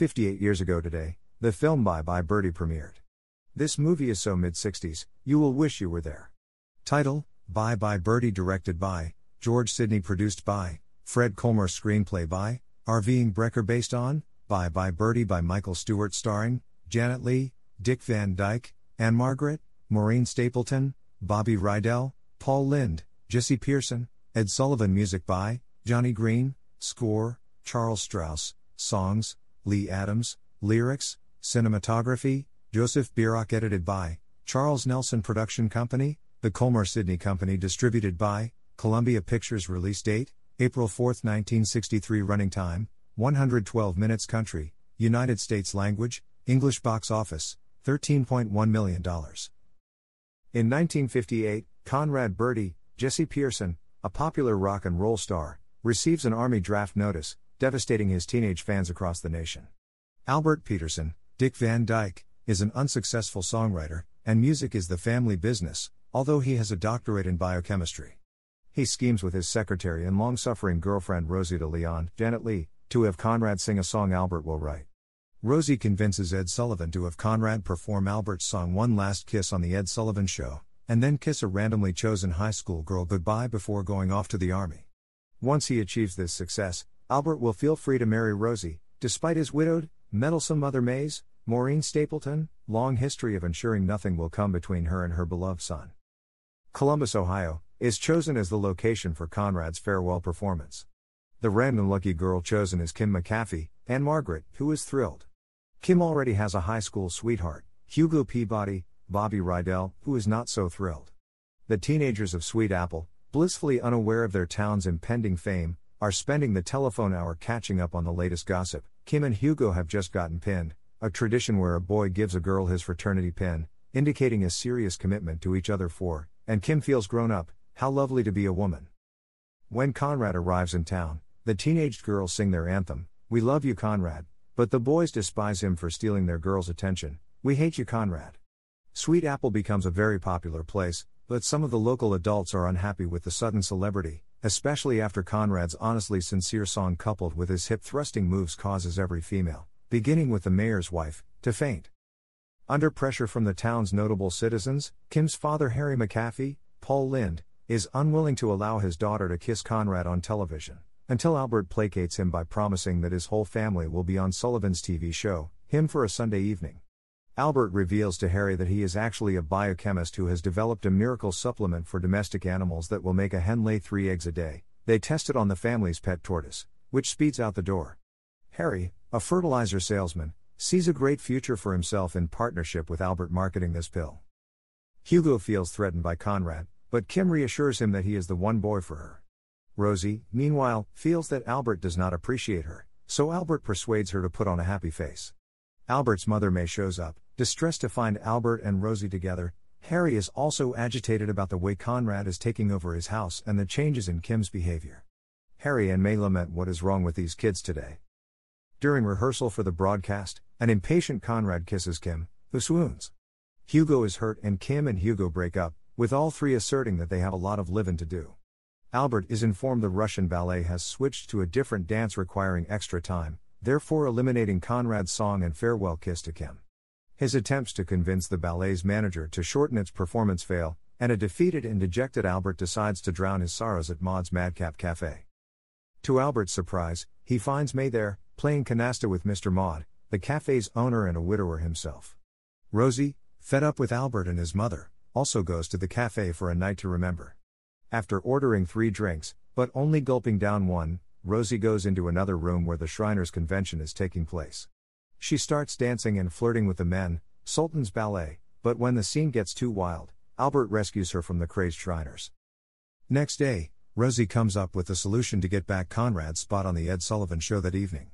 58 years ago today, the film Bye Bye Birdie premiered. This movie is so mid 60s, you will wish you were there. Title Bye Bye Birdie, directed by George Sidney, produced by Fred Kohlmar, screenplay by Irving Brecher, based on Bye Bye Birdie by Michael Stewart, starring Janet Leigh, Dick Van Dyke, Ann-Margret, Maureen Stapleton, Bobby Rydell, Paul Lynde, Jesse Pearson, Ed Sullivan, music by Johnny Green, score Charles Strouse, songs Lee Adams, lyrics, cinematography, Joseph Biroc edited by, Charles Nelson Production Company, The Kohlmar Sidney Company distributed by, Columbia Pictures release date, April 4, 1963 running time, 112 minutes country, United States language, English box office, $13.1 million. In 1958, Conrad Birdie, Jesse Pearson, a popular rock and roll star, receives an Army draft notice, devastating his teenage fans across the nation. Albert Peterson, Dick Van Dyke, is an unsuccessful songwriter, and music is the family business, although he has a doctorate in biochemistry. He schemes with his secretary and long suffering girlfriend Rosie de Leon, Janet Leigh, to have Conrad sing a song Albert will write. Rosie convinces Ed Sullivan to have Conrad perform Albert's song One Last Kiss on The Ed Sullivan Show, and then kiss a randomly chosen high school girl goodbye before going off to the army. Once he achieves this success, Albert will feel free to marry Rosie, despite his widowed, meddlesome mother May's, Maureen Stapleton, long history of ensuring nothing will come between her and her beloved son. Columbus, Ohio, is chosen as the location for Conrad's farewell performance. The random lucky girl chosen is Kim McAfee, Ann-Margret, who is thrilled. Kim already has a high school sweetheart, Hugo Peabody, Bobby Rydell, who is not so thrilled. The teenagers of Sweet Apple, blissfully unaware of their town's impending fame, are spending the telephone hour catching up on the latest gossip. Kim and Hugo have just gotten pinned, a tradition where a boy gives a girl his fraternity pin, indicating a serious commitment to each other for, and Kim feels grown up, how lovely to be a woman. When Conrad arrives in town, the teenaged girls sing their anthem, We love you, Conrad, but the boys despise him for stealing their girls' attention, We hate you, Conrad. Sweet Apple becomes a very popular place, but some of the local adults are unhappy with the sudden celebrity, especially after Conrad's honestly sincere song coupled with his hip thrusting moves causes every female, beginning with the mayor's wife, to faint. Under pressure from the town's notable citizens, Kim's father Harry McAfee, Paul Lynde, is unwilling to allow his daughter to kiss Conrad on television, until Albert placates him by promising that his whole family will be on Sullivan's TV show, Hymn for a Sunday Evening. Albert reveals to Harry that he is actually a biochemist who has developed a miracle supplement for domestic animals that will make a hen lay three eggs a day. They test it on the family's pet tortoise, which speeds out the door. Harry, a fertilizer salesman, sees a great future for himself in partnership with Albert marketing this pill. Hugo feels threatened by Conrad, but Kim reassures him that he is the one boy for her. Rosie, meanwhile, feels that Albert does not appreciate her, so Albert persuades her to put on a happy face. Albert's mother May shows up, distressed to find Albert and Rosie together. Harry is also agitated about the way Conrad is taking over his house and the changes in Kim's behavior. Harry and May lament what is wrong with these kids today. During rehearsal for the broadcast, an impatient Conrad kisses Kim, who swoons. Hugo is hurt and Kim and Hugo break up, with all three asserting that they have a lot of living to do. Albert is informed the Russian ballet has switched to a different dance requiring extra time, therefore eliminating Conrad's song and farewell kiss to Kim. His attempts to convince the ballet's manager to shorten its performance fail, and a defeated and dejected Albert decides to drown his sorrows at Maud's Madcap Cafe. To Albert's surprise, he finds May there, playing canasta with Mr. Maud, the cafe's owner and a widower himself. Rosie, fed up with Albert and his mother, also goes to the cafe for a night to remember. After ordering three drinks, but only gulping down one, Rosie goes into another room where the Shriners convention is taking place. She starts dancing and flirting with the men, Sultan's ballet, but when the scene gets too wild, Albert rescues her from the crazed Shriners. Next day, Rosie comes up with a solution to get back Conrad's spot on the Ed Sullivan show that evening.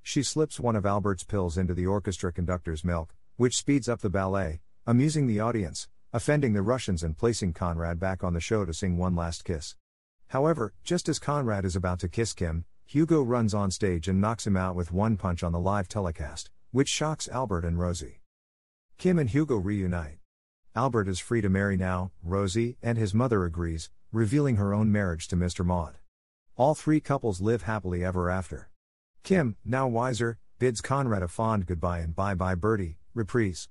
She slips one of Albert's pills into the orchestra conductor's milk, which speeds up the ballet, amusing the audience, offending the Russians, and placing Conrad back on the show to sing one last kiss. However, just as Conrad is about to kiss Kim, Hugo runs on stage and knocks him out with one punch on the live telecast, which shocks Albert and Rosie. Kim and Hugo reunite. Albert is free to marry now, Rosie, and his mother agrees, revealing her own marriage to Mr. Maud. All three couples live happily ever after. Kim, now wiser, bids Conrad a fond goodbye and bye bye Birdie, reprise.